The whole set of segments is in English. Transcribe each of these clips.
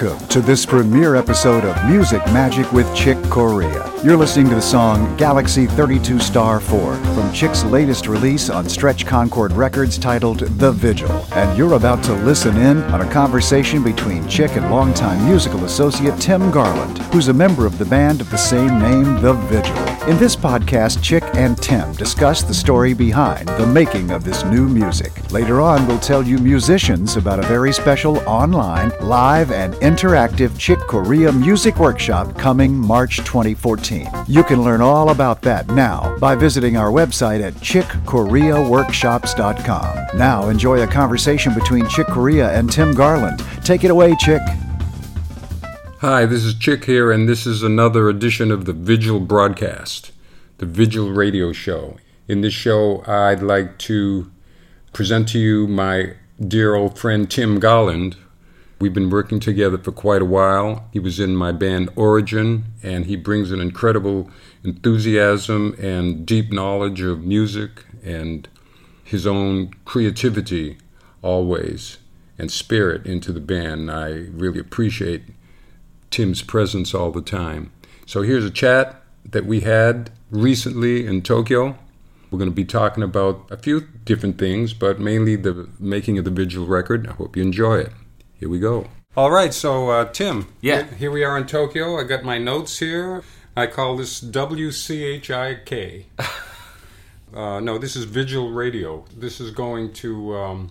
Welcome to this premiere episode of Music Magic with Chick Corea. You're listening to the song Galaxy 32 Star 4 from Chick's latest release on Stretch Concord Records titled The Vigil. And you're about to listen in on a conversation between Chick and longtime musical associate Tim Garland, who's a member of the band of the same name, The Vigil. In this podcast, Chick and Tim discuss the story behind the making of this new music. Later on, we'll tell you musicians about a very special online, live, and interactive Chick Corea Music Workshop coming March 2014. You can learn all about that now by visiting our website at chickcoreaworkshops.com. Now, enjoy a conversation between Chick Corea and Tim Garland. Take it away, Chick. Hi, this is Chick here, and this is another edition of the Vigil broadcast, the Vigil radio show. In this show, I'd like to present to you my dear old friend Tim Garland, We've been working together for quite a while. He was in my band Origin, and he brings an incredible enthusiasm and deep knowledge of music and his own creativity always and spirit into the band. I really appreciate Tim's presence all the time. So here's a chat that we had recently in Tokyo. We're going to be talking about a few different things, but mainly the making of the Vigil record. I hope you enjoy it. Here we go. All right, so uh, Tim. Yeah. Here, we are in Tokyo. I got my notes here. I call this WCHIK. uh, no, this is Vigil Radio. This is going to. Um,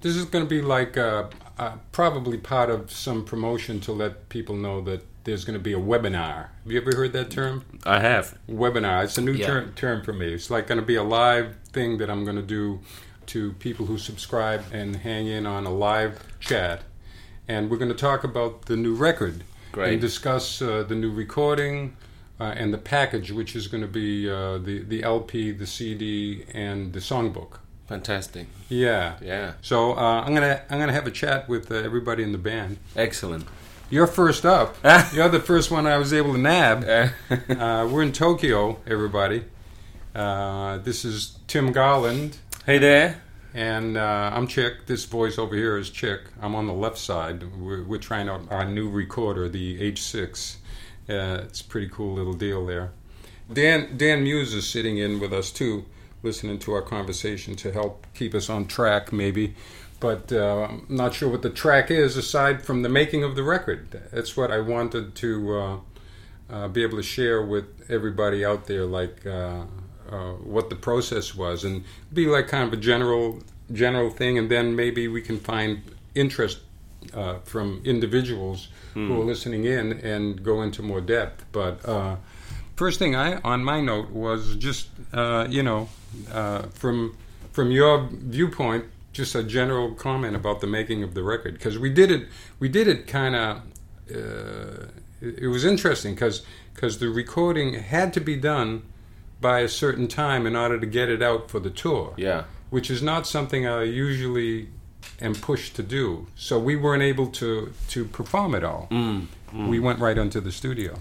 this is going to be like uh, uh, probably part of some promotion to let people know that there's going to be a webinar. Have you ever heard that term? I have. Webinar. It's a new Yeah. term, term for me. It's like going to be a live thing that I'm going to do to people who subscribe and hang in on a live chat. And we're going to talk about the new record Great. and discuss uh, the new recording uh, and the package, which is going to be uh, the the LP, the CD, and the songbook. Fantastic. Yeah. Yeah. So uh, I'm gonna I'm gonna have a chat with uh, everybody in the band. Excellent. You're first up. You're the first one I was able to nab. Uh, we're in Tokyo, everybody. Uh, this is Tim Garland, hey there. and uh, I'm Chick. This voice over here is Chick. I'm on the left side. We're, we're trying out our new recorder, the H6. Uh, it's a pretty cool little deal there. Dan Dan Muse is sitting in with us too, listening to our conversation to help keep us on track, maybe. But uh, I'm not sure what the track is aside from the making of the record. That's what I wanted to uh, uh, be able to share with everybody out there, like uh, uh, what the process was, and be like kind of a general general thing, and then maybe we can find interest uh, from individuals who are listening in and go into more depth. But uh, first thing I on my note was just uh, you know uh, from from your viewpoint, just a general comment about the making of the record because we did it we did it kind of. Uh, it, it was interesting because because the recording had to be done by a certain time in order to get it out for the tour Yeah. which is not something I usually am pushed to do. So we weren't able to to perform it all. Mm. We went right onto the studio.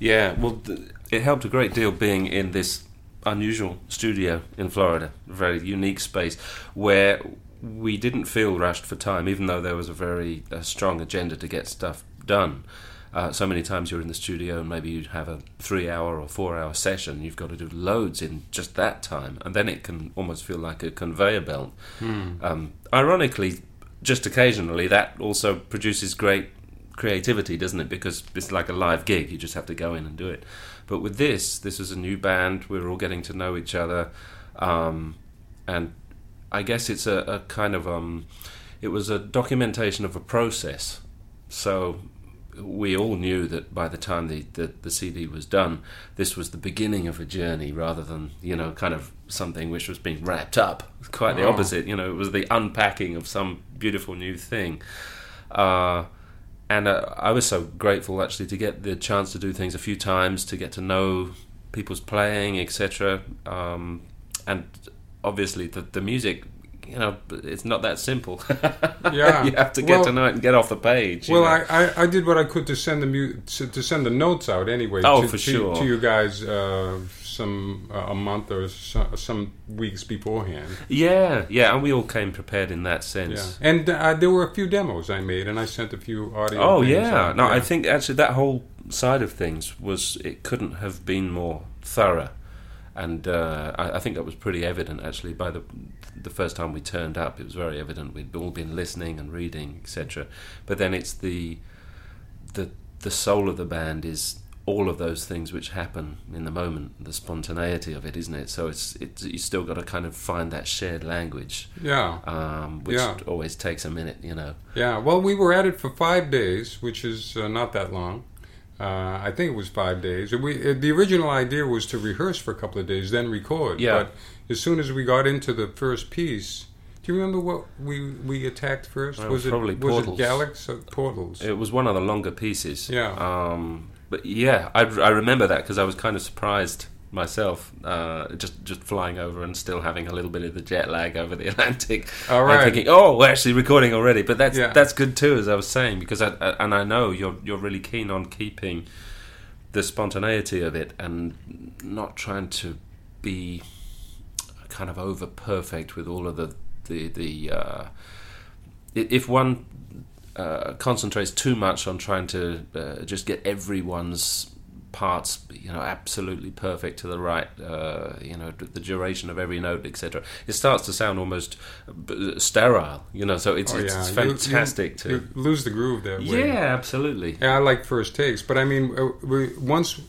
Yeah. Well, th- it helped a great deal being in this unusual studio in Florida, a very unique space where we didn't feel rushed for time, even though there was a very uh, strong agenda to get stuff done. Uh, so many times you're in the studio and maybe you'd have a three hour or four hour session. You've got to do loads in just that time, and then it can almost feel like a conveyor belt. Um, ironically, just occasionally, that also produces great creativity, doesn't it? Because it's like a live gig; you just have to go in and do it. But with this, this was a new band. We were all getting to know each other, um, and I guess it's a, a kind of um, it was a documentation of a process. So we all knew that by the time the, the, the CD was done, this was the beginning of a journey rather than, you know, kind of something which was being wrapped up. Quite the Oh. opposite, you know, it was the unpacking of some beautiful new thing. Uh, and uh, I was so grateful actually to get the chance to do things a few times, to get to know people's playing, etc. Um, and obviously, the, the music you know, it's not that simple. Yeah. you have to get Well- to know it and get off the page. Well. I, I, I did what I could to send the mu- to, to send the notes out anyway. Oh, to, for sure. To you guys, uh, some uh, a month or so, some weeks beforehand. yeah, yeah, and we all came prepared in that sense. Yeah, and uh, there were a few demos I made, and I sent a few audio. Oh yeah, out. no, yeah. I think actually that whole side of things was it couldn't have been more thorough, and uh, I, I think that was pretty evident actually by the the first time we turned up. It was very evident we'd all been listening and reading, etc. But then it's the the the soul of the band is all of those things which happen in the moment, the spontaneity of it, isn't it? So it's it's you still got to kind of find that shared language, yeah, um, which Yeah. always takes a minute, you know. yeah. Well, we were at it for five days, which is uh, not that long. Uh, I think it was five days. We uh, the original idea was to rehearse for a couple of days, then record. Yeah. But as soon as we got into the first piece, do you remember what we we attacked first? Well, was it probably was Portals. it Galax or Portals? It was one of the longer pieces. Yeah. Um, but yeah, I, I remember that because I was kind of surprised myself, uh, just just flying over and still having a little bit of the jet lag over the Atlantic. All I'm thinking, oh, we're actually recording already. But that's Yeah. that's good too, as I was saying, because I, I, and I know you're you're really keen on keeping the spontaneity of it and not trying to be kind of over perfect with all of the the the. Uh, if one uh, concentrates too much on trying to uh, just get everyone's parts, you know, absolutely perfect to the right, uh, you know, the duration of every note, etc. It starts to sound almost b- sterile, you know. So it's Oh, it's yeah. You- you- fantastic to. you lose the groove there. yeah, absolutely. Yeah, I like first takes, but I mean, uh, we, once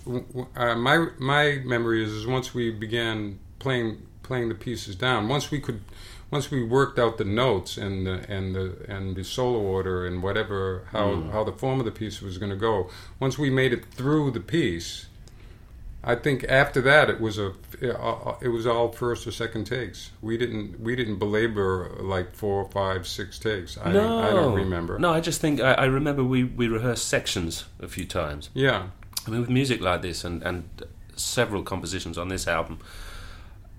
uh, my my memory is, is once we began playing playing the pieces down, once we could, once we worked out the notes and the and the and the solo order and whatever how Hmm. how the form of the piece was going to go. Once we made it through the piece, I think after that it was a it was all first or second takes. We didn't we didn't belabor like four, five, six takes. I no, don't, I don't remember. No, I just think I, I remember we we rehearsed sections a few times. Yeah. I mean, with music like this and, and several compositions on this album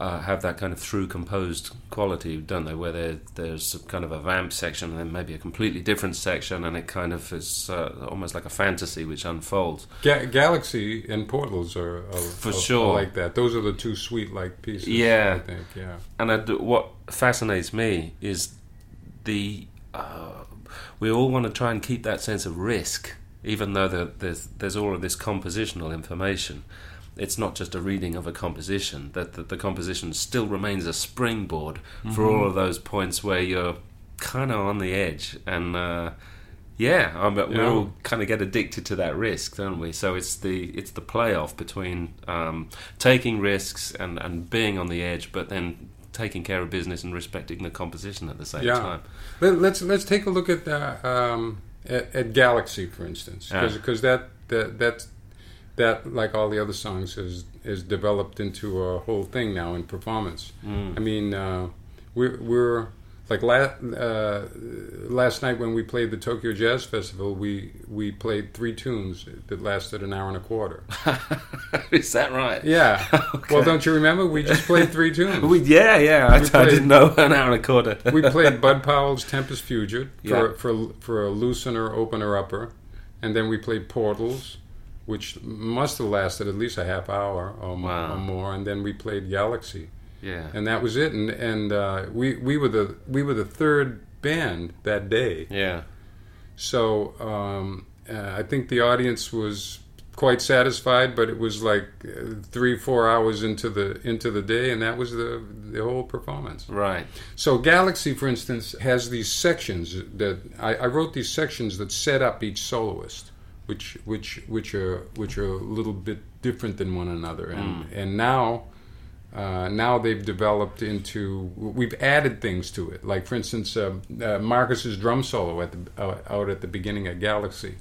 uh, have that kind of through composed quality, don't they? Where there's some kind of a vamp section and then maybe a completely different section, and it kind of is uh, almost like a fantasy which unfolds. Ga- Galaxy and Portals are, are For are- are sure. like that. Those are the two sweet like pieces. Yeah. I think. Yeah, And I what fascinates me is the uh, we all want to try and keep that sense of risk, even though there, there's there's all of this compositional information. It's not just a reading of a composition; that the, the composition still remains a springboard for all of those points where you're kind of on the edge. And uh, yeah, I mean, we Yeah. all kind of get addicted to that risk, don't we? So it's the it's the playoff between um, taking risks and, and being on the edge, but then taking care of business and respecting the composition at the same Yeah. time. Let, let's let's take a look at uh, um, at, at Galaxy, for instance, Yeah. because that that that that like all the other songs is is developed into a whole thing now in performance. Mm. I mean, uh, we're we're like la- uh, last night when we played the Tokyo Jazz Festival, we we played three tunes that lasted an hour and a quarter. Is that right? Yeah. Okay. Well, don't you remember? We just played three tunes. We, yeah, yeah. I, We I played- didn't know an hour and a quarter. we played Bud Powell's Tempus Fugit for, Yeah. for for a loosener opener upper, and then we played Portals, which must have lasted at least a half hour or, Wow. or more, and then we played Galaxy, yeah. and that was it. And and uh, we we were the we were the third band that day, Yeah. so um, uh, I think the audience was quite satisfied. But it was like uh, three four hours into the into the day, and that was the the whole performance. Right. So Galaxy, for instance, has these sections that I, I wrote these sections that set up each soloist, which which which are which are a little bit different than one another, and and now. Uh, now they've developed into we've added things to it like for instance uh, uh, marcus's drum solo at the uh, out at the beginning of galaxy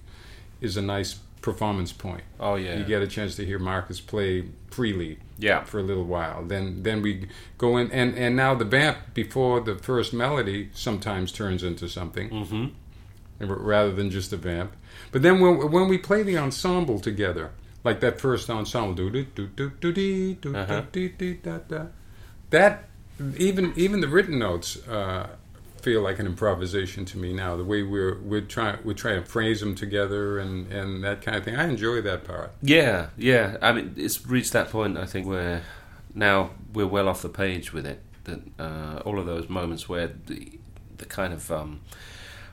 is a nice performance point Oh, yeah. you get a chance to hear marcus play freely Yeah. for a little while. Then then we go in and and now the vamp before the first melody sometimes turns into something Mm-hmm. Rather than just a vamp. But then when when we play the ensemble together, like that first ensemble, do do do do do dee, do Uh-huh. do dee, dee, da da, that even even the written notes uh, feel like an improvisation to me now. The way we're we're trying we're trying to phrase them together and and that kind of thing. I enjoy that part. Yeah, yeah. I mean, it's reached that point. I think where now we're well off the page with it. That uh, all of those moments where the the kind of um, all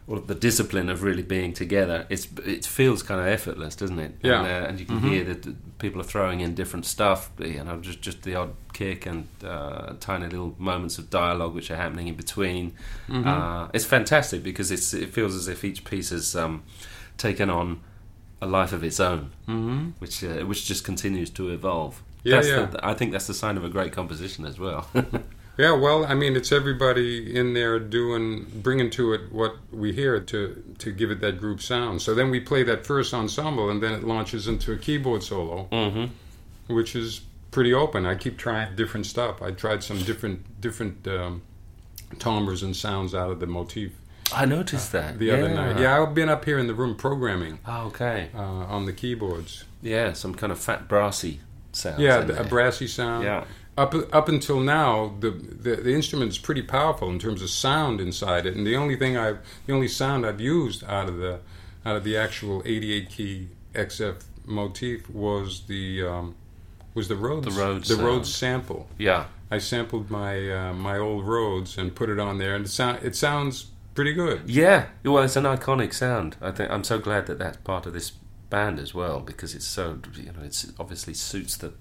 of the discipline of really being together, it's it feels kind of effortless, doesn't it? Yeah. And, uh, and you can Mhm. hear that people are throwing in different stuff. You know, just just the odd kick and uh, tiny little moments of dialogue which are happening in between. Mhm. Uh, it's fantastic because it's it feels as if each piece has um, taken on a life of its own, mm-hmm. which uh, which just continues to evolve. Yeah, That's yeah. The, I think that's the sign of a great composition as well. Yeah, well, I mean, it's everybody in there doing, bringing to it what we hear to to give it that group sound. So then we play that first ensemble, and then it launches into a keyboard solo, mm-hmm. which is pretty open. I keep trying different stuff. I tried some different different um, timbres and sounds out of the motif I noticed that the other night. Yeah, I've been up here in the room programming Oh, okay. uh, on the keyboards. Yeah, some kind of fat brassy sound. yeah, a brassy sound. Yeah. Up up until now, the, the the instrument is pretty powerful in terms of sound inside it, and the only thing I've the only sound I've used out of the out of the actual 88 key XF motif was the um, was the Rhodes The Rhodes the. Rhodes sample. Yeah. I sampled my uh, my old Rhodes and put it on there, and it sound it sounds pretty good. Yeah. Well, it's an iconic sound. I think I'm so glad that that's part of this band as well because it's so you know it's obviously suits the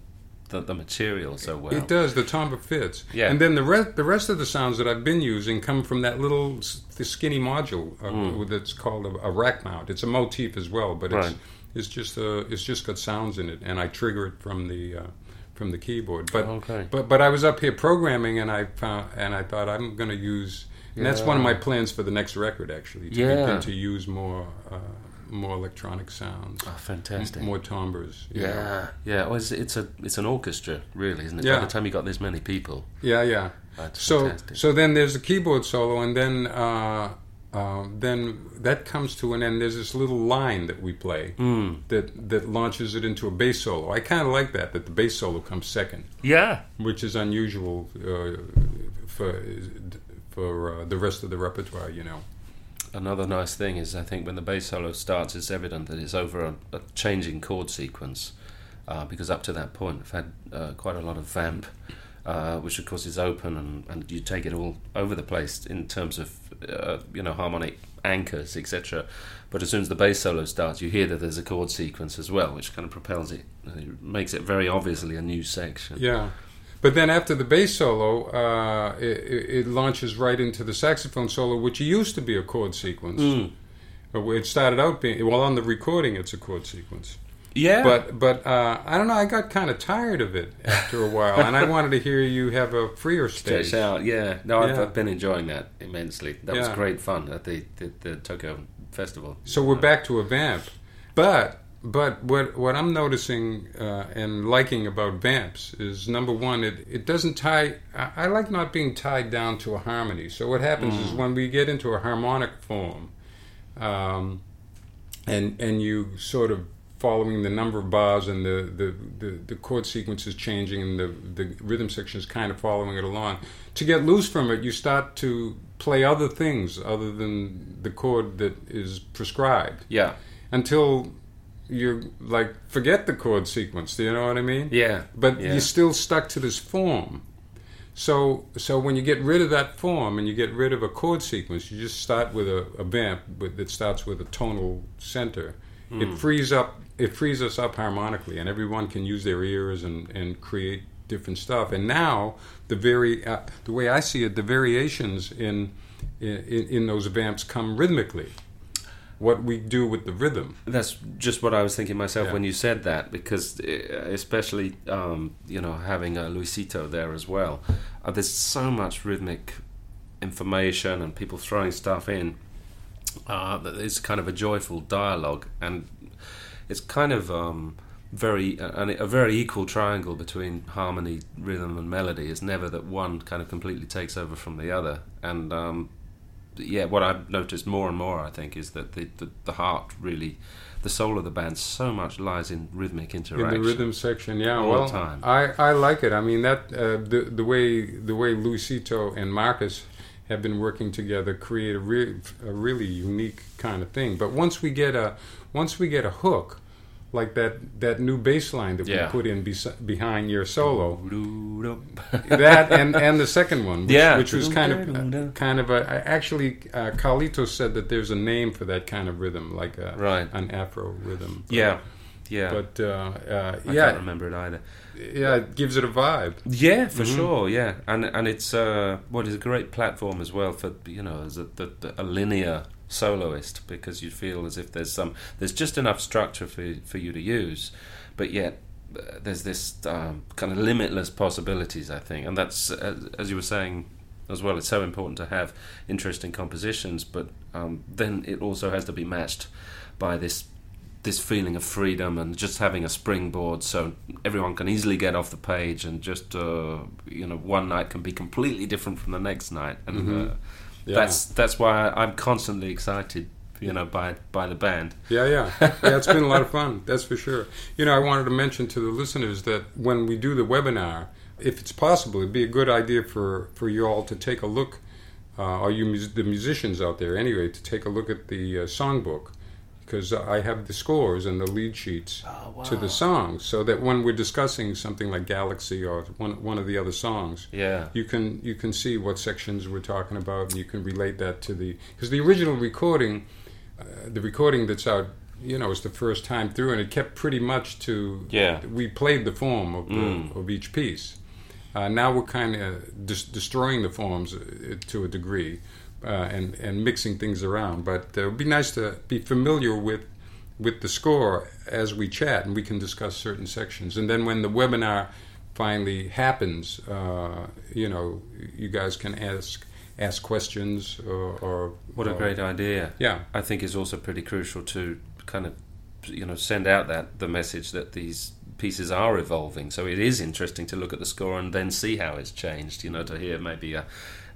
the, the material so well. It does. The timbre fits. Yeah. And then the rest, the rest of the sounds that I've been using come from that little the skinny module uh, Mm. that's called a, a rack mount. It's a motif as well, but it's Right. it's just uh, it's just got sounds in it, and I trigger it from the uh, from the keyboard. But Okay. but but I was up here programming, and I found and I thought I'm going to use. And that's one of my plans for the next record, actually, to Yeah. begin to use more uh, more electronic sounds, Oh, fantastic. more timbres. you know. yeah. Yeah. Well, it's, it's a it's an orchestra, really, isn't it? Yeah. By the time you got this many people, yeah, yeah. that's so fantastic. so then there's a keyboard solo and then uh, uh, then that comes to an end there's this little line that we play Mm. that that launches it into a bass solo i kind of like that that the bass solo comes second Yeah. which is unusual uh, for for uh, the rest of the repertoire you know Another nice thing is, I think, when the bass solo starts, it's evident that it's over a, a changing chord sequence. Uh, because up to that point, I've had uh, quite a lot of vamp, uh, which of course is open, and, and you take it all over the place in terms of uh, you know harmonic anchors, etc. But as soon as the bass solo starts, you hear that there's a chord sequence as well, which kind of propels it, it makes it very obviously a new section. yeah but then after the bass solo uh, it, it launches right into the saxophone solo which used to be a chord sequence Mm. Uh, It started out being well on the recording. It's a chord sequence, Yeah, but but uh, I don't know. I got kind of tired of it after a while, and I wanted to hear you have a freer stage. Stretch out, yeah. No, I've, Yeah. I've been enjoying that immensely. That was great fun at the, the, the Tokyo Festival. So we're back to a vamp, but but what what I'm noticing uh, and liking about vamps is number one, it it doesn't tie. I, I like not being tied down to a harmony. So what happens is when we get into a harmonic form, um, and and you sort of following the number of bars and the, the, the, the chord sequence is changing and the, the rhythm section is kind of following it along. To get loose from it, you start to play other things other than the chord that is prescribed Yeah, until you like forget the chord sequence. Do you know what I mean? yeah. But yeah. you're still stuck to this form. So, so when you get rid of that form and you get rid of a chord sequence, you just start with a, a vamp that starts with a tonal center. Hmm. It frees up. It frees us up harmonically, and everyone can use their ears and, and create different stuff. And now the very uh, the way I see it, the variations in, in in those vamps come rhythmically. What we do with the rhythm. That's just what I was thinking myself Yeah. when you said that, because uh, especially um, you know having a Luisito there as well, uh, there's so much rhythmic information and people throwing stuff in. Uh, that it's kind of a joyful dialogue, and it's kind of um, very a, a very equal triangle between harmony, rhythm, and melody. It's never that one kind of completely takes over from the other, and um, yeah, what I've noticed more and more, I think, is that the the, the heart really. The soul of the band so much lies in rhythmic interaction. In the rhythm section, yeah. All well, the time. I, I like it. I mean that uh, the the way the way Luisito and Marcus have been working together create a, re- a really unique kind of thing. But once we get a once we get a hook, like that that new bass line that Yeah. we put in bes- behind your solo, that and and the second one, which, Yeah. which was kind of kind of a I- actually uh, Carlitos said that there's a name for that kind of rhythm, like a, Right. an Afro rhythm. But- Yeah, yeah. but uh, uh, I yeah, can't remember it either. yeah, it gives it a vibe. Yeah, for sure. Yeah, and and it's uh, what is a great platform as well for you know as a, the, the, a linear soloist because you feel as if there's some there's just enough structure for for you to use, but yet uh, there's this um, kind of limitless possibilities. I think, and that's as, as you were saying as well. It's so important to have interesting compositions, but um, then it also has to be matched by this this feeling of freedom and just having a springboard so everyone can easily get off the page and just uh, you know one night can be completely different from the next night and uh, Yeah. that's that's why I'm constantly excited you know by by the band Yeah, yeah, yeah. It's been a lot of fun. That's for sure. You know, I wanted to mention to the listeners that when we do the webinar, if it's possible, it'd be a good idea for for you all to take a look, uh, or you mus- the musicians out there anyway, to take a look at the uh, songbook. Because I have the scores and the lead sheets to the songs, so that when we're discussing something like Galaxy or one one of the other songs, yeah you can you can see what sections we're talking about, and you can relate that to the because the original recording, uh, the recording that's out, you know, is the first time through, and it kept pretty much to Yeah. We played the form of the, Mm. of each piece. Uh, now we're kind of dis- destroying the forms uh, to a degree, and and mixing things around. But uh, it would be nice to be familiar with with the score as we chat, and we can discuss certain sections. And then when the webinar finally happens, uh, you know, you guys can ask ask questions or, or what a or- great idea yeah I think is also pretty crucial to kind of you know send out that the message that these pieces are evolving. So it is interesting to look at the score and then see how it's changed. You know, to hear maybe a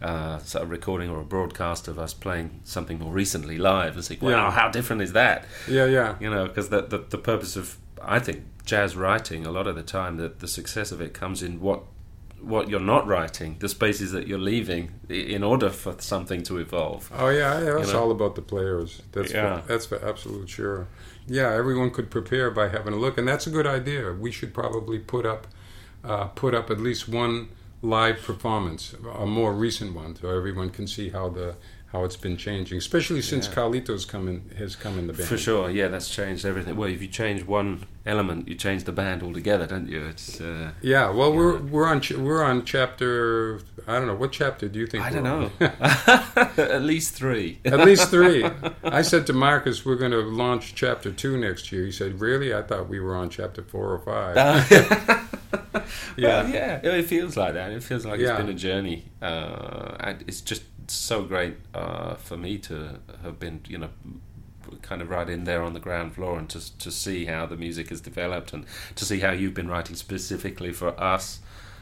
uh, sort of recording or a broadcast of us playing something more recently live and see, wow, Yeah. how different is that? yeah yeah You know, because the, the the purpose of I think jazz writing a lot of the time that the success of it comes in what what you're not writing, the spaces that you're leaving in order for something to evolve. Oh yeah, yeah that's know? all about the players. That's Yeah. for, that's for absolute sure. Yeah, everyone could prepare by having a look, and that's a good idea. We should probably put up uh, put up at least one live performance, a more recent one, so everyone can see how the how it's been changing, especially since Yeah. Carlitos come in, has come in the band. For sure, yeah, that's changed everything. Well, if you change one element, you change the band altogether, don't you? It's uh, Yeah, well, we're we're on ch- we're on chapter. I don't know what chapter do you think? I don't know, at least three. At least three. I said to Marcus, we're going to launch chapter two next year. He said, "Really? I thought we were on chapter four or five. yeah, yeah, it feels like that. It feels like Yeah. it's been a journey. Uh, and it's just so great uh, for me to have been, you know, kind of right in there on the ground floor and to to see how the music has developed and to see how you've been writing specifically for us.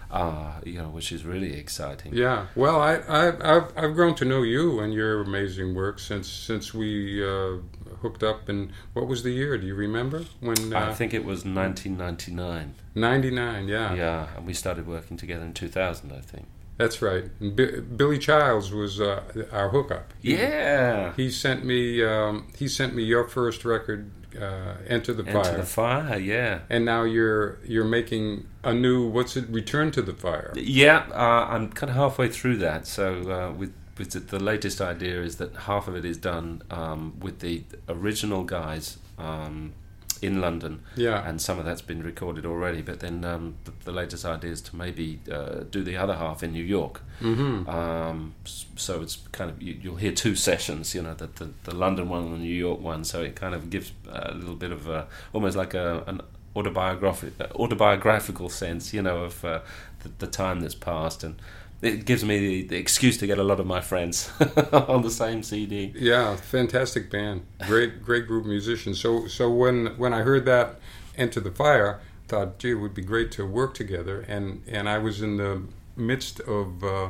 Uh, you know, which is really exciting. Yeah. Well, I, I I've I've grown to know you and your amazing work since since we uh, hooked up. And what was the year? Do you remember? When I uh, think it was 1999. ninety nine. Yeah. Yeah, and we started working together in 2000, I think. That's right. And Bi- Billy Childs was uh, our hookup. Yeah. He sent me um, he sent me your first record, uh, Enter the Into Fire. the fire, yeah. and now you're you're making a new what's it? Return to the Fire. Yeah, uh, I'm kind of halfway through that. So uh, with with the, the latest idea is that half of it is done um, with the original guys um, in London, Yeah. and some of that's been recorded already. But then um, the, the latest idea is to maybe uh, do the other half in New York. Mm-hmm. Um, so it's kind of you, you'll hear two sessions, you know, the, the the London one and the New York one. So it kind of gives a little bit of a almost like a an autobiographic autobiographical sense, you know, of uh, the, the time that's passed, and it gives me the, the excuse to get a lot of my friends on the same CD. Yeah, fantastic band, great great group of musicians. So so when when I heard that Enter the Fire, I thought, gee, it would be great to work together. And and I was in the midst of uh,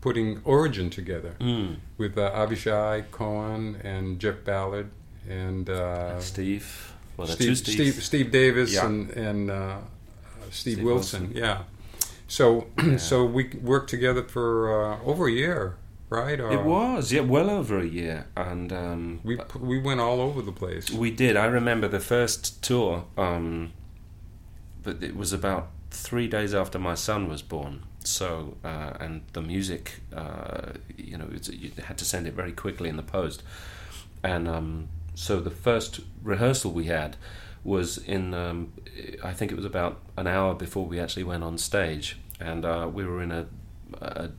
putting Origin together Mm. with uh, Avishai Cohen and Jeff Ballard and uh, Steve. Well, there are two Steve, Steve, Steve Davis Yeah. and and uh, Steve, Steve Wilson. Wilson. Yeah. So so we worked together for uh, over a year, right? Or It was, yeah, well over a year, and um, We we went all over the place. We did. I remember the first tour, um, but it was about three days after my son was born. So, uh, and the music, uh, you know, it's, you had to send it very quickly in the post. And um, so the first rehearsal we had was in, um, I think it was about an hour before we actually went on stage. And uh, we were in a, a,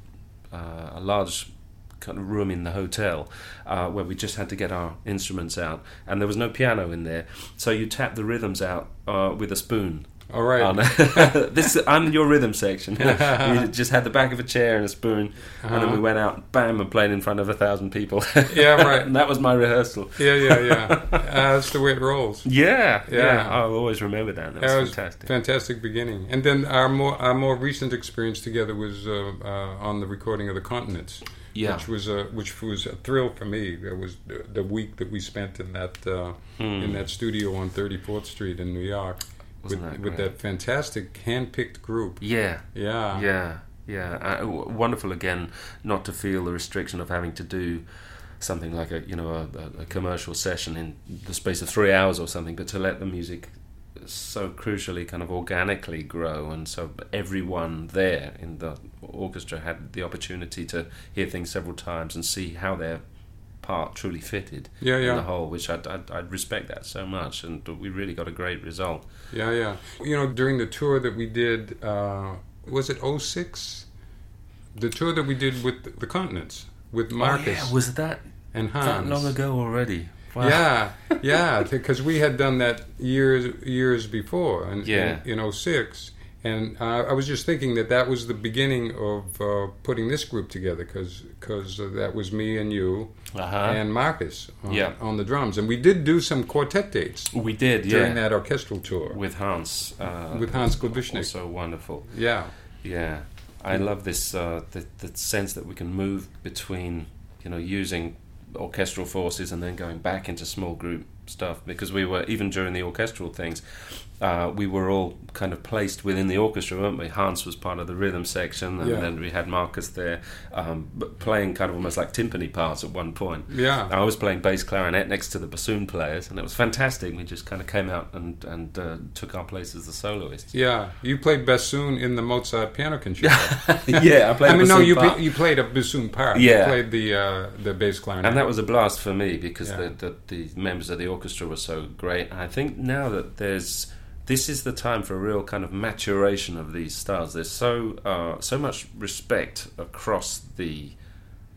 a large kind of room in the hotel uh, where we just had to get our instruments out, and there was no piano in there, so you tap the rhythms out uh, with a spoon. All right. On- this I'm your rhythm section. we just had the back of a chair and a spoon, and then we Uh-huh. went out, bam, and played in front of a thousand people. Yeah, right. and that was my rehearsal. yeah, yeah, yeah. Uh, that's the way it rolls. Yeah, yeah, Yeah. I'll always remember that. That was, That was fantastic. fantastic beginning. And then our more our more recent experience together was uh, uh, on the recording of the Continents, yeah, which was a which was a thrill for me. It was the, the week that we spent in that uh, Hmm. in that studio on 34th Street in New York with Wasn't that with that fantastic hand-picked group. yeah. Yeah, Yeah, yeah. Uh, w- wonderful again, not to feel the restriction of having to do something like a you know a, a, a commercial session in the space of three hours or something, but to let the music so crucially kind of organically grow, and so everyone there in the orchestra had the opportunity to hear things several times and see how their part truly fitted yeah, in the yeah, whole, which I I respect that so much, and we really got a great result. yeah, yeah. You know, during the tour that we did, uh, was it 06? The tour that we did with the Continents with Marcus Oh, yeah, was that and Hans. that long ago already? Wow. Yeah, yeah, because we had done that years years before, and Yeah. in, in 06. And uh, I was just thinking that that was the beginning of uh, putting this group together, because uh, that was me and you Uh-huh. and Marcus on, Yeah. on the drums, and we did do some quartet dates we did, yeah. during that orchestral tour with Hans. Uh, with Hans Glawischnig. So wonderful. Yeah, Yeah, I love this uh, the the sense that we can move between you know using orchestral forces and then going back into small group stuff because we were even during the orchestral things. Uh, we were all kind of placed within the orchestra, weren't we? Hans was part of the rhythm section, and Yeah. then we had Marcus there, um, playing kind of almost like timpani parts at one point. yeah, I was playing bass clarinet next to the bassoon players, and it was fantastic. We just kind of came out and and uh, took our place as the soloists. yeah. You played bassoon in the Mozart piano concerto. yeah, I played. I mean, no, you you played a bassoon part. Yeah. you played the uh, the bass clarinet. and that was a blast for me because Yeah. the, the the members of the orchestra were so great. And I think now that there's this is the time for a real kind of maturation of these styles. There's so uh, so much respect across the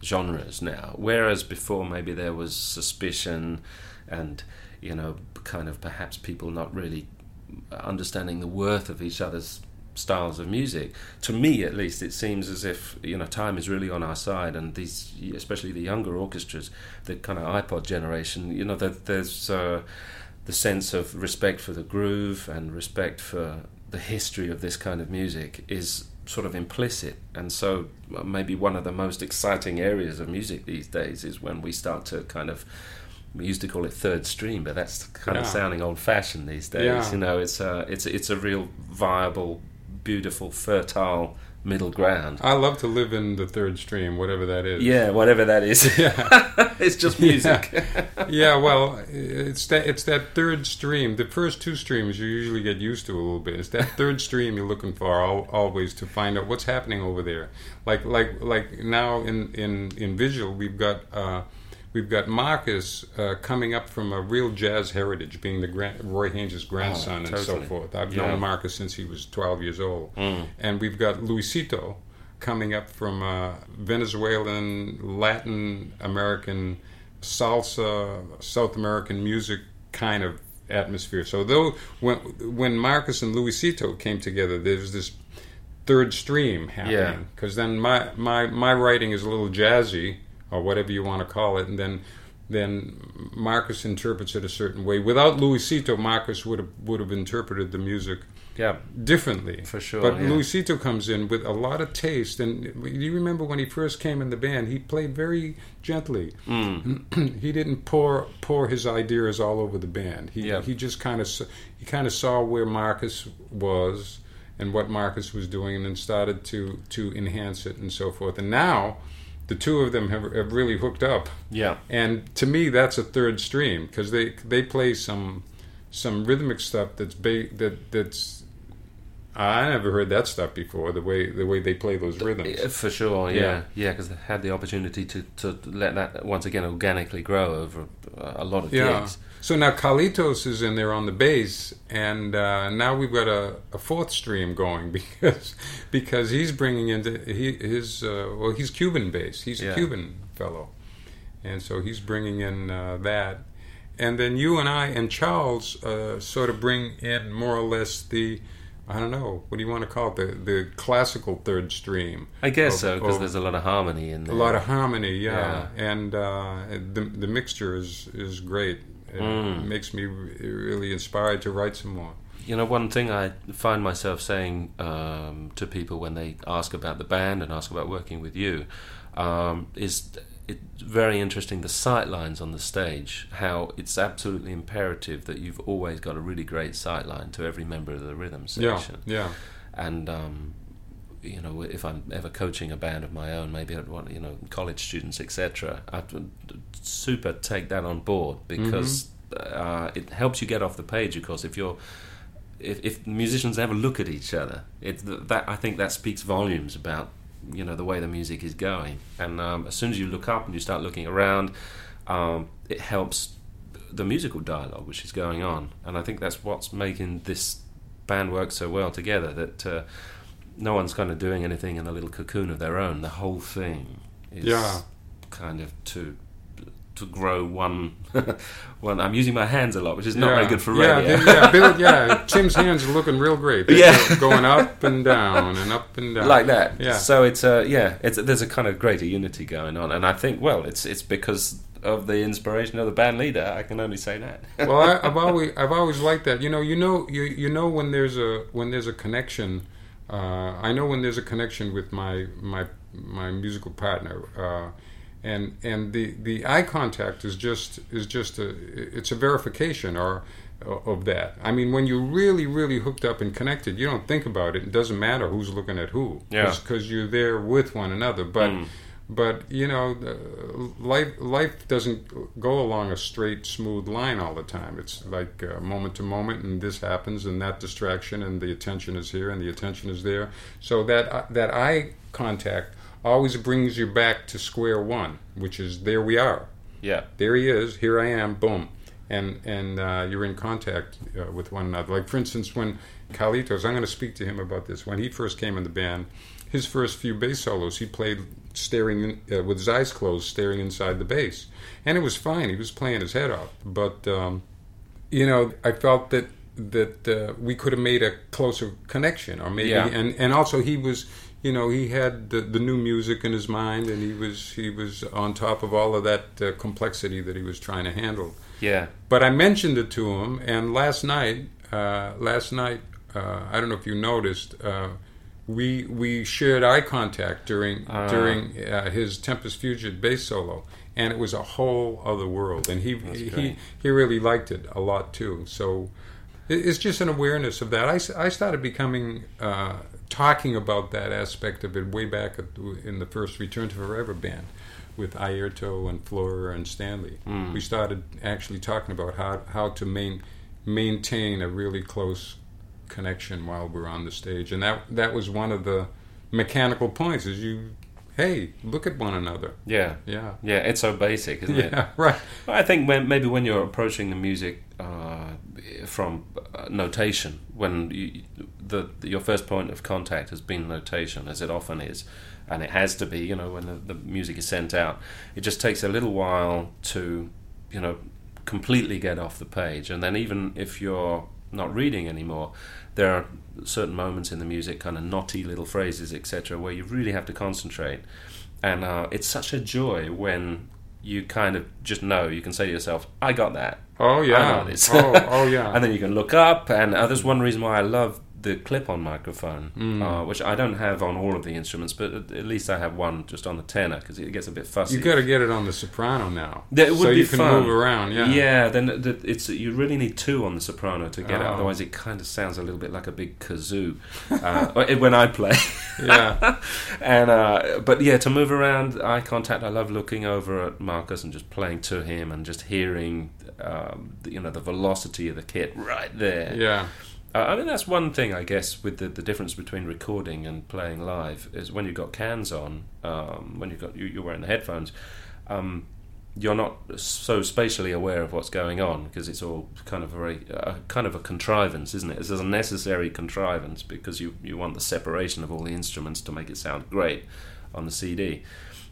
genres now, whereas before maybe there was suspicion and you know kind of perhaps people not really understanding the worth of each other's styles of music. To me, at least, it seems as if you know time is really on our side, and these, especially the younger orchestras, the kind of iPod generation. You know, there's uh, the sense of respect for the groove and respect for the history of this kind of music is sort of implicit, and so uh, maybe one of the most exciting areas of music these days is when we start to kind of we used to call it third stream, but that's kind of sounding old-fashioned these days. Yeah. You know, it's a it's it's a real viable, beautiful, fertile middle ground. I love to live in the third stream, whatever that is. Yeah, whatever that is, Yeah. it's just music. yeah, well, it's that it's that third stream. The first two streams you usually get used to a little bit. It's that third stream you're looking for al- always to find out what's happening over there. Like like like now in in in Vigil we've got. Uh, We've got Marcus uh, coming up from a real jazz heritage, being the grand, Roy Haynes' grandson and so Oh, forth. I've Yeah. known Marcus since he was 12 years old. Mm. And we've got Luisito coming up from uh, Venezuelan, Latin American, salsa, South American music kind of atmosphere. So though when when Marcus and Luisito came together, there's this third stream happening. Because then my, my my writing is a little jazzy or whatever you want to call it, and then then Marcus interprets it a certain way. Without Luisito, Marcus would have would have interpreted the music yeah, differently for sure. but yeah. Luisito comes in with a lot of taste, and you remember when he first came in the band, he played very gently. Mm. he didn't pour pour his ideas all over the band. He Yeah. he just kind of he kind of saw where Marcus was and what Marcus was doing, and then started to to enhance it and so forth. And now, the two of them have, have really hooked up. yeah, And to me, that's a third stream because they they play some some rhythmic stuff that's ba- that that's I never heard that stuff before. The way the way they play those rhythms. For sure. Yeah. Yeah, yeah, because they had the opportunity to, to let that once again organically grow over a lot of Yeah. gigs. So now Carlitos is in there on the bass, and uh, now we've got a, a fourth stream going because because he's bringing into he his uh, well he's Cuban bass. He's a Cuban fellow, and so he's bringing in uh, that, and then you and I and Charles uh, sort of bring in more or less the. I don't know. What do you want to call it? The the classical third stream. I guess Of- so because there's a lot of harmony in there. A lot of harmony, yeah, and uh, the the mixture is is great. It Mm. makes me really inspired to write some more. You know, one thing I find myself saying um, to people when they ask about the band and ask about working with you um, is it's very interesting the sight lines on the stage. How it's absolutely imperative that you've always got a really great sight line to every member of the rhythm Yeah, section. yeah, and um, you know if I'm ever coaching a band of my own, maybe I'd want you know college students, etc. I'd super take that on board because uh, it helps you get off the page. Of course, if you're if, if musicians ever look at each other, it that I think that speaks volumes about you know the way the music is going. And um, as soon as you look up and you start looking around, um, it helps the musical dialogue which is going on. And I think that's what's making this band work so well together. That uh, no one's kind of doing anything in a little cocoon of their own. The whole thing is Yeah. kind of to to grow one one. I'm using my hands a lot, which is not yeah. very good for yeah, radio. they- yeah, Bill, yeah. Tim's hands are looking real great. They're Yeah. going up and down and up and down like that. Yeah. So it's uh, yeah, it's there's a kind of greater unity going on, and I think well, it's it's because of the inspiration of the band leader. I can only say that. well, I, I've always I've always liked that. You know, you know, you you know when there's a when there's a connection. Uh, I know when there's a connection with my my my musical partner, uh, and and the the eye contact is just is just a it's a verification or of that. I mean, when you're really really hooked up and connected, you don't think about it. It doesn't matter who's looking at who, Yeah. because you're there with one another. But Mm. But you know, life life doesn't go along a straight, smooth line all the time. It's like uh, moment to moment, and this happens, and that distraction, and the attention is here, and the attention is there. So that uh, that eye contact always brings you back to square one, which is there we are. yeah, There he is. Here I am. Boom. And and uh, you're in contact uh, with one another. Like for instance, when Carlitos, I'm going to speak to him about this. When he first came in the band, his first few bass solos, he played staring in, uh, with his eyes closed, staring inside the bass, and it was fine. He was playing his head off. But um, you know, I felt that that uh, we could have made a closer connection, or maybe, Yeah. and and also he was. You know, he had the, the new music in his mind, and he was he was on top of all of that uh, complexity that he was trying to handle. yeah, But I mentioned it to him, and last night, uh, last night, uh, I don't know if you noticed, uh, we we shared eye contact during Ah. during uh, his Tempus Fugit bass solo, and it was a whole other world, and he he he really liked it a lot too. So it's just an awareness of that. I, I started becoming uh, talking about that aspect of it way back in the first Return to Forever band with Airto and Flora and Stanley. Mm. We started actually talking about how how to main, maintain a really close connection while we're on the stage, and that that was one of the mechanical points. Is you, hey, look at one another. yeah, Yeah. yeah. It's so basic, isn't it? Yeah, right. I think when, maybe when you're approaching the music uh, from uh, notation, when you, the, your first point of contact has been notation, as it often is, and it has to be, you know, when the, the music is sent out, it just takes a little while to, you know, completely get off the page. And then even if you're not reading anymore, there are certain moments in the music, kind of knotty little phrases, etc., where you really have to concentrate. And uh, it's such a joy when you kind of just know you can say to yourself, "I got that," Oh yeah. oh oh yeah. and then you can look up. And uh, that's one reason why I love the clip-on microphone, Mm. uh, which I don't have on all of the instruments, but at, least I have one just on the tenor because it gets a bit fussy. You got to get it on the soprano now. It would so be you can fun. move around. Yeah. Yeah, then the, it's you really need two on the soprano to get it. Oh. Otherwise, it kind of sounds a little bit like a big kazoo uh, when I play. Yeah. and uh, but yeah, to move around, eye contact. I love looking over at Marcus and just playing to him and just hearing, um, the, you know, the velocity of the kit right there. Yeah. Uh, I mean, that's one thing, I guess, with the, the difference between recording and playing live is when you've got cans on, um, when you've got you, you're wearing the headphones, um, you're not so spatially aware of what's going on because it's all kind of very uh, kind of a contrivance, isn't it? It's a necessary contrivance because you you want the separation of all the instruments to make it sound great on the CD,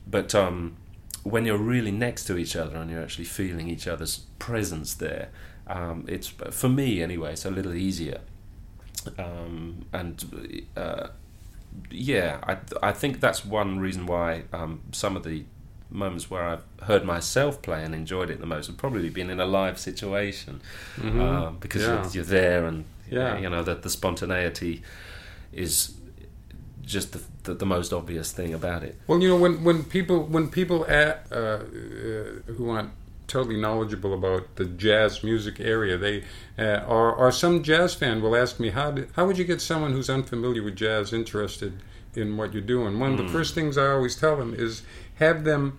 but um, when you're really next to each other and you're actually feeling each other's presence there, um, it's for me anyway. It's a little easier, um, and uh, yeah, I I think that's one reason why um, some of the moments where I've heard myself play and enjoyed it the most have probably been in a live situation Mhm. um, because Yeah. you're, you're there and Yeah. you know that the spontaneity is just the, the the most obvious thing about it. Well, you know, when when people when people at, uh, uh, who aren't totally knowledgeable about the jazz music area, they uh, or or some jazz fan will ask me how did, how would you get someone who's unfamiliar with jazz interested in what you're doing? One of the first things I always tell them is have them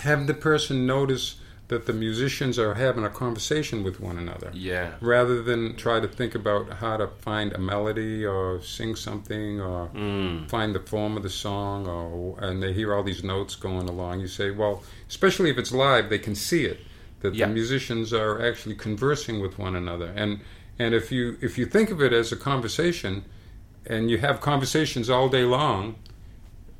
have the person notice that the musicians are having a conversation with one another Yeah. rather than try to think about how to find a melody or sing something or Mm. find the form of the song or and they hear all these notes going along you say well especially if it's live they can see it that Yeah. the musicians are actually conversing with one another and and if you if you think of it as a conversation and you have conversations all day long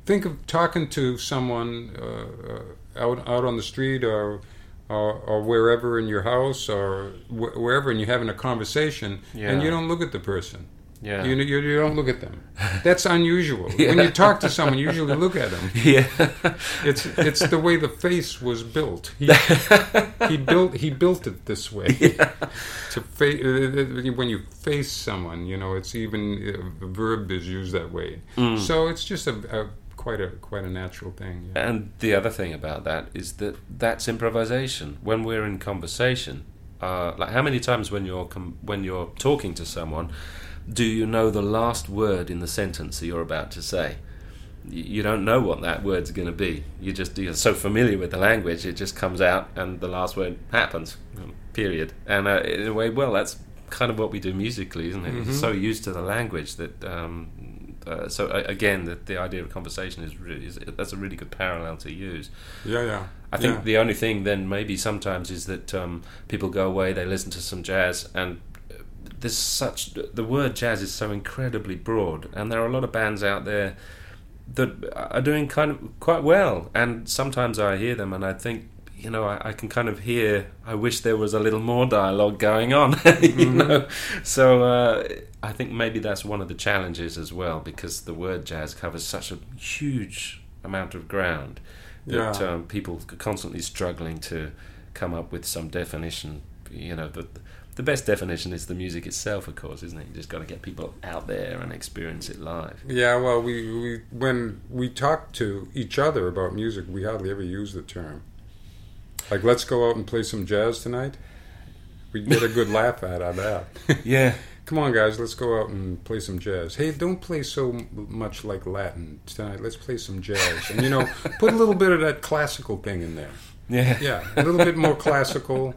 think of talking to someone uh, uh, out out on the street or or, or wherever in your house or wh- wherever and you're having a conversation and you don't look at the person Yeah. you, you, you don't look at them. That's unusual. When you talk to someone, you usually look at them. yeah. It's it's the way the face was built. He, he built he built it this way. To fa- uh, when you face someone, you know, it's even uh, a verb is used that way. Mm. So it's just a, a quite a quite a natural thing. yeah. And the other thing about that is that that's improvisation. When we're in conversation, uh, like how many times when you're com- when you're talking to someone, do you know the last word in the sentence that you're about to say? You don't know what that word's going to be. You just you're so familiar with the language, it just comes out, and the last word happens. um, Period. And uh, in a way, well, that's kind of what we do musically, isn't it? Mhm. We're so used to the language that. Um, uh, so uh, again, the, the idea of conversation is, really, is that's a really good parallel to use. Yeah, yeah. I think Yeah. the only thing then maybe sometimes is that um, people go away, they listen to some jazz, and there's such the word jazz is so incredibly broad, and there are a lot of bands out there that are doing kind of quite well, and sometimes I hear them and I think. You know, I, I can kind of hear. I wish there was a little more dialogue going on. you know, so uh, I think maybe that's one of the challenges as well, because the word jazz covers such a huge amount of ground that Yeah. um, people are constantly struggling to come up with some definition. You know, the the best definition is the music itself, of course, isn't it? You just got to get people out there and experience it live. Yeah, well, we, we when we talk to each other about music, we hardly ever use the term. Like, let's go out and play some jazz tonight. We get a good laugh out of that. Yeah, Come on, guys, let's go out and play some jazz. Hey, don't play so much like Latin tonight. Let's play some jazz. And, you know, put a little bit of that classical thing in there. yeah, Yeah, a little bit more classical.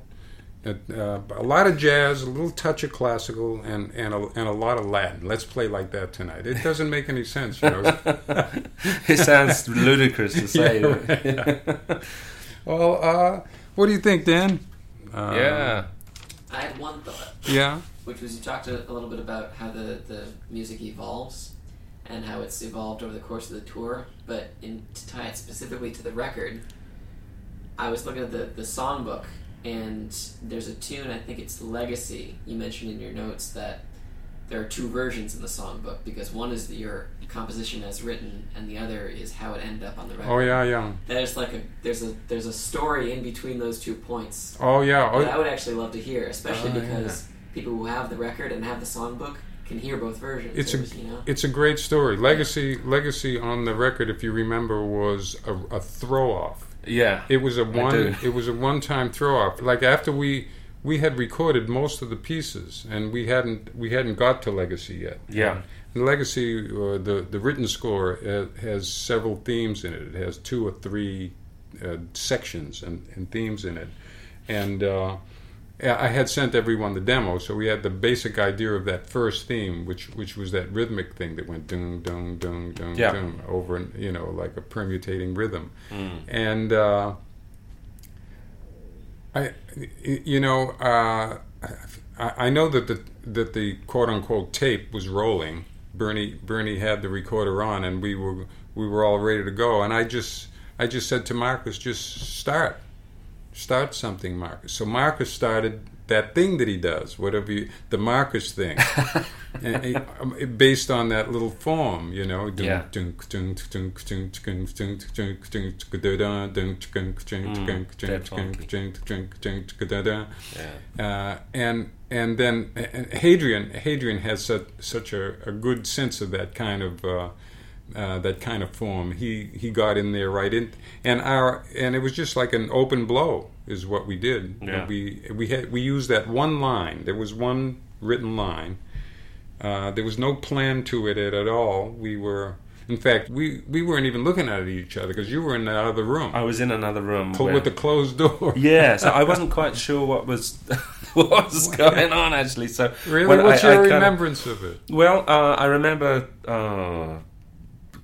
Uh, uh, a lot of jazz, a little touch of classical, and, and, a, and a lot of Latin. Let's play like that tonight. It doesn't make any sense, you know. it sounds ludicrous to say. Yeah, right. Well, uh, what do you think, Dan? Uh, yeah. I had one thought, Yeah. which was you talked a, a little bit about how the, the music evolves and how it's evolved over the course of the tour, but in, to tie it specifically to the record, I was looking at the, the songbook, and there's a tune, I think it's Legacy, you mentioned in your notes that there are two versions in the songbook because one is your composition as written, and the other is how it ended up on the record. Oh yeah, yeah. There's like a there's a there's a story in between those two points Oh yeah. oh. that I would actually love to hear, especially Oh, because people who have the record and have the songbook can hear both versions. It's a you know, it's a great story. Legacy Legacy on the record, if you remember, was a, a throw off. Yeah. It was a one. It was a one-time throw-off. Like after we we had recorded most of the pieces, and we hadn't we hadn't got to Legacy yet. Yeah. And Legacy, uh, the the written score uh, has several themes in it. It has two or three uh, sections and, and themes in it, and. Uh, I had sent everyone the demo, so we had the basic idea of that first theme, which which was that rhythmic thing that went dung dung dung dung Yeah. dung over, and you know, like a permutating rhythm, Mm. and uh, I, you know, uh, I, I know that the that the quote unquote tape was rolling. Bernie Bernie had the recorder on, and we were we were all ready to go. And I just I just said to Marcus, just start, start something, Marcus. So Marcus started that thing that he does, whatever you, the Marcus thing, and, and, based on that little form, you know. Yeah. Uh, and and then Hadrien Hadrien has such, such a, a good sense of that kind of. Uh, uh, that kind of form. He he got in there right in, and our and it was just like an open blow is what we did. Yeah. We we had we used that one line. There was one written line. Uh, there was no plan to it at, at all. We were. In fact, we, we weren't even looking at each other because you were in that other room I was in another room cl- where- with the closed door. Yeah, so I wasn't quite sure what was what was going on actually. So Really? when What's I- I your kinda- remembrance of it? Well, uh, I remember uh,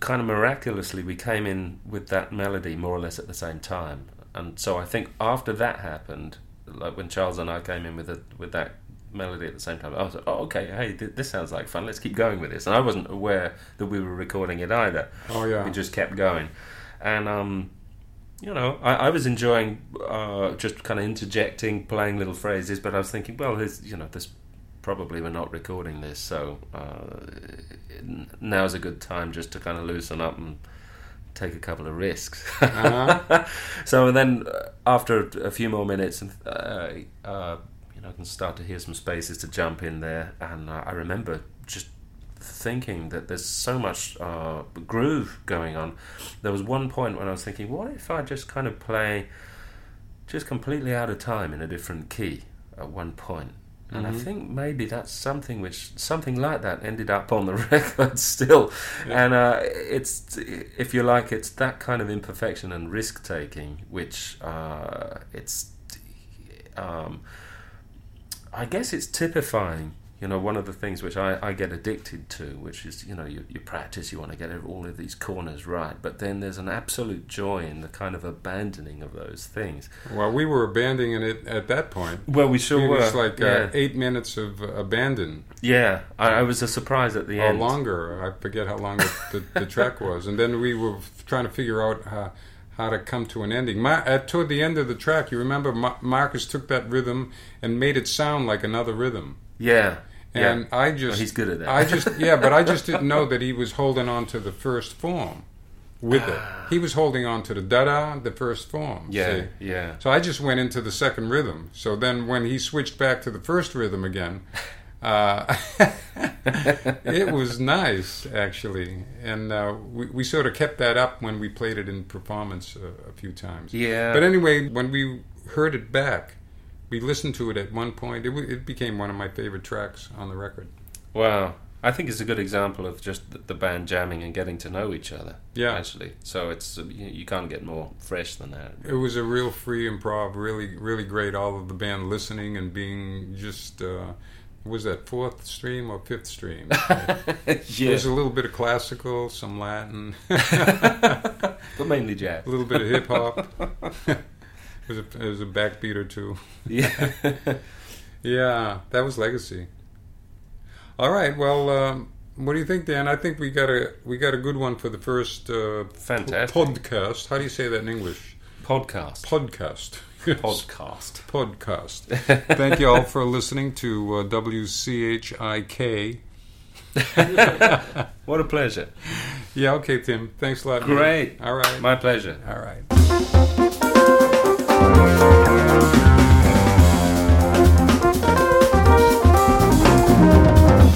kind of miraculously we came in with that melody more or less at the same time, and so I think after that happened, like when Charles and I came in with it with that melody at the same time, I was like, oh okay, hey, th- this sounds like fun. Let's keep going with this. And I wasn't aware that we were recording it either. Oh yeah. We just kept going, and um, you know, I, I was enjoying uh, just kind of interjecting, playing little phrases. But I was thinking, well, you know, this probably we're not recording this, so uh, now's a good time just to kind of loosen up and take a couple of risks. Uh-huh. so then, uh, after a few more minutes, and uh, uh, you know, I can start to hear some spaces to jump in there, and uh, I remember just thinking that there's so much uh, groove going on. There was one point when I was thinking, what if I just kind of play just completely out of time in a different key at one point? And I Mhm. think maybe that's something which something like that ended up on the record still, Yeah. and uh, it's if you like, it's that kind of imperfection and risk taking which uh, it's. Um, I guess it's typifying. You know, one of the things which I, I get addicted to, which is you know you, you practice, you want to get all of these corners right, but then there's an absolute joy in the kind of abandoning of those things. Well, we were abandoning it at that point. Well, we sure it were. was like yeah, uh, eight minutes of abandon, yeah. I, I was a surprise at the or end. longer. I forget how long the, the, the track was, and then we were trying to figure out how, how to come to an ending. Mar- at toward the end of the track, you remember Ma- Marcus took that rhythm and made it sound like another rhythm, Yeah, and yeah. I Well, just he's good at that. I just yeah, but I just didn't know that he was holding on to the first form with it. He was holding on to the da da, the first form. yeah, see? yeah. So I just went into the second rhythm. So then when he switched back to the first rhythm again, uh, it was nice actually, and uh, we, we sort of kept that up when we played it in performance a, a few times. Yeah. But anyway, when we heard it back, we listened to it at one point. It, w- it became one of my favorite tracks on the record. Wow. I think it's a good example of just the, the band jamming and getting to know each other. Yeah. actually. So it's uh, you, you can't get more fresh than that. It was a real free improv, really, really great. All of the band listening and being just. Uh, was that fourth stream or fifth stream? yeah, There's a little bit of classical, some Latin, but mainly jazz. a little bit of hip hop. There's a, there's a backbeat or two. Yeah. Yeah, that was legacy. All right, well, um, what do you think, Dan? I think we got a we got a good one for the first uh, Fantastic. podcast. How do you say that in English? Podcast. Podcast. Podcast. Podcast. Thank you all for listening to uh, WCHIK. What a pleasure. Yeah, okay, Tim. Thanks a lot. man. Great. All right. My pleasure. All right.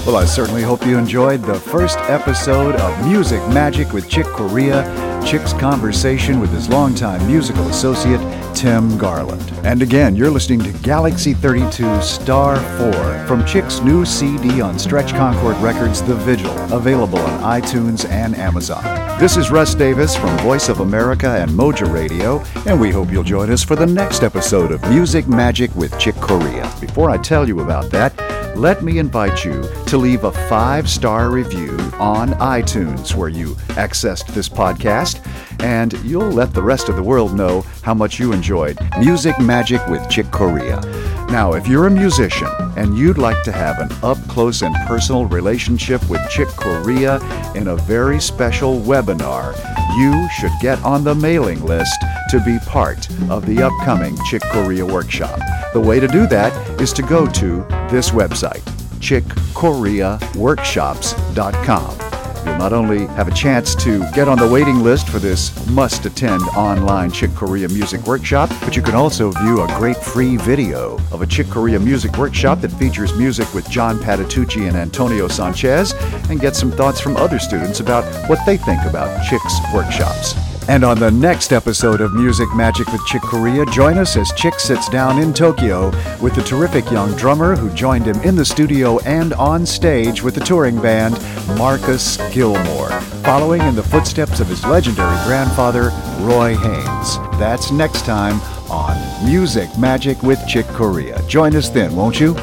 Well, I certainly hope you enjoyed the first episode of Music Magic with Chick Corea, Chick's conversation with his longtime musical associate, Tim Garland. And again, you're listening to Galaxy 32 Star 4 from Chick's new CD on Stretch Concord Records, The Vigil, available on iTunes and Amazon. This is Russ Davis from Voice of America and Moja Radio, and we hope you'll join us for the next episode of Music Magic with Chick Corea. Before I tell you about that, let me invite you to leave a five star review on iTunes where you accessed this podcast, and you'll let the rest of the world know how much you enjoyed Music Magic with Chick Corea. Now, if you're a musician and you'd like to have an up close and personal relationship with Chick Corea in a very special webinar, you should get on the mailing list to be part of the upcoming Chick Corea workshop. The way to do that is to go to this website, chickcoreaworkshops.com. You'll not only have a chance to get on the waiting list for this must attend online Chick Corea Music Workshop, but you can also view a great free video of a Chick Corea Music Workshop that features music with John Patitucci and Antonio Sanchez and get some thoughts from other students about what they think about Chick's workshops. And on the next episode of Music Magic with Chick Corea, join us as Chick sits down in Tokyo with the terrific young drummer who joined him in the studio and on stage with the touring band, Marcus Gilmore, following in the footsteps of his legendary grandfather, Roy Haynes. That's next time on Music Magic with Chick Corea. Join us then, won't you?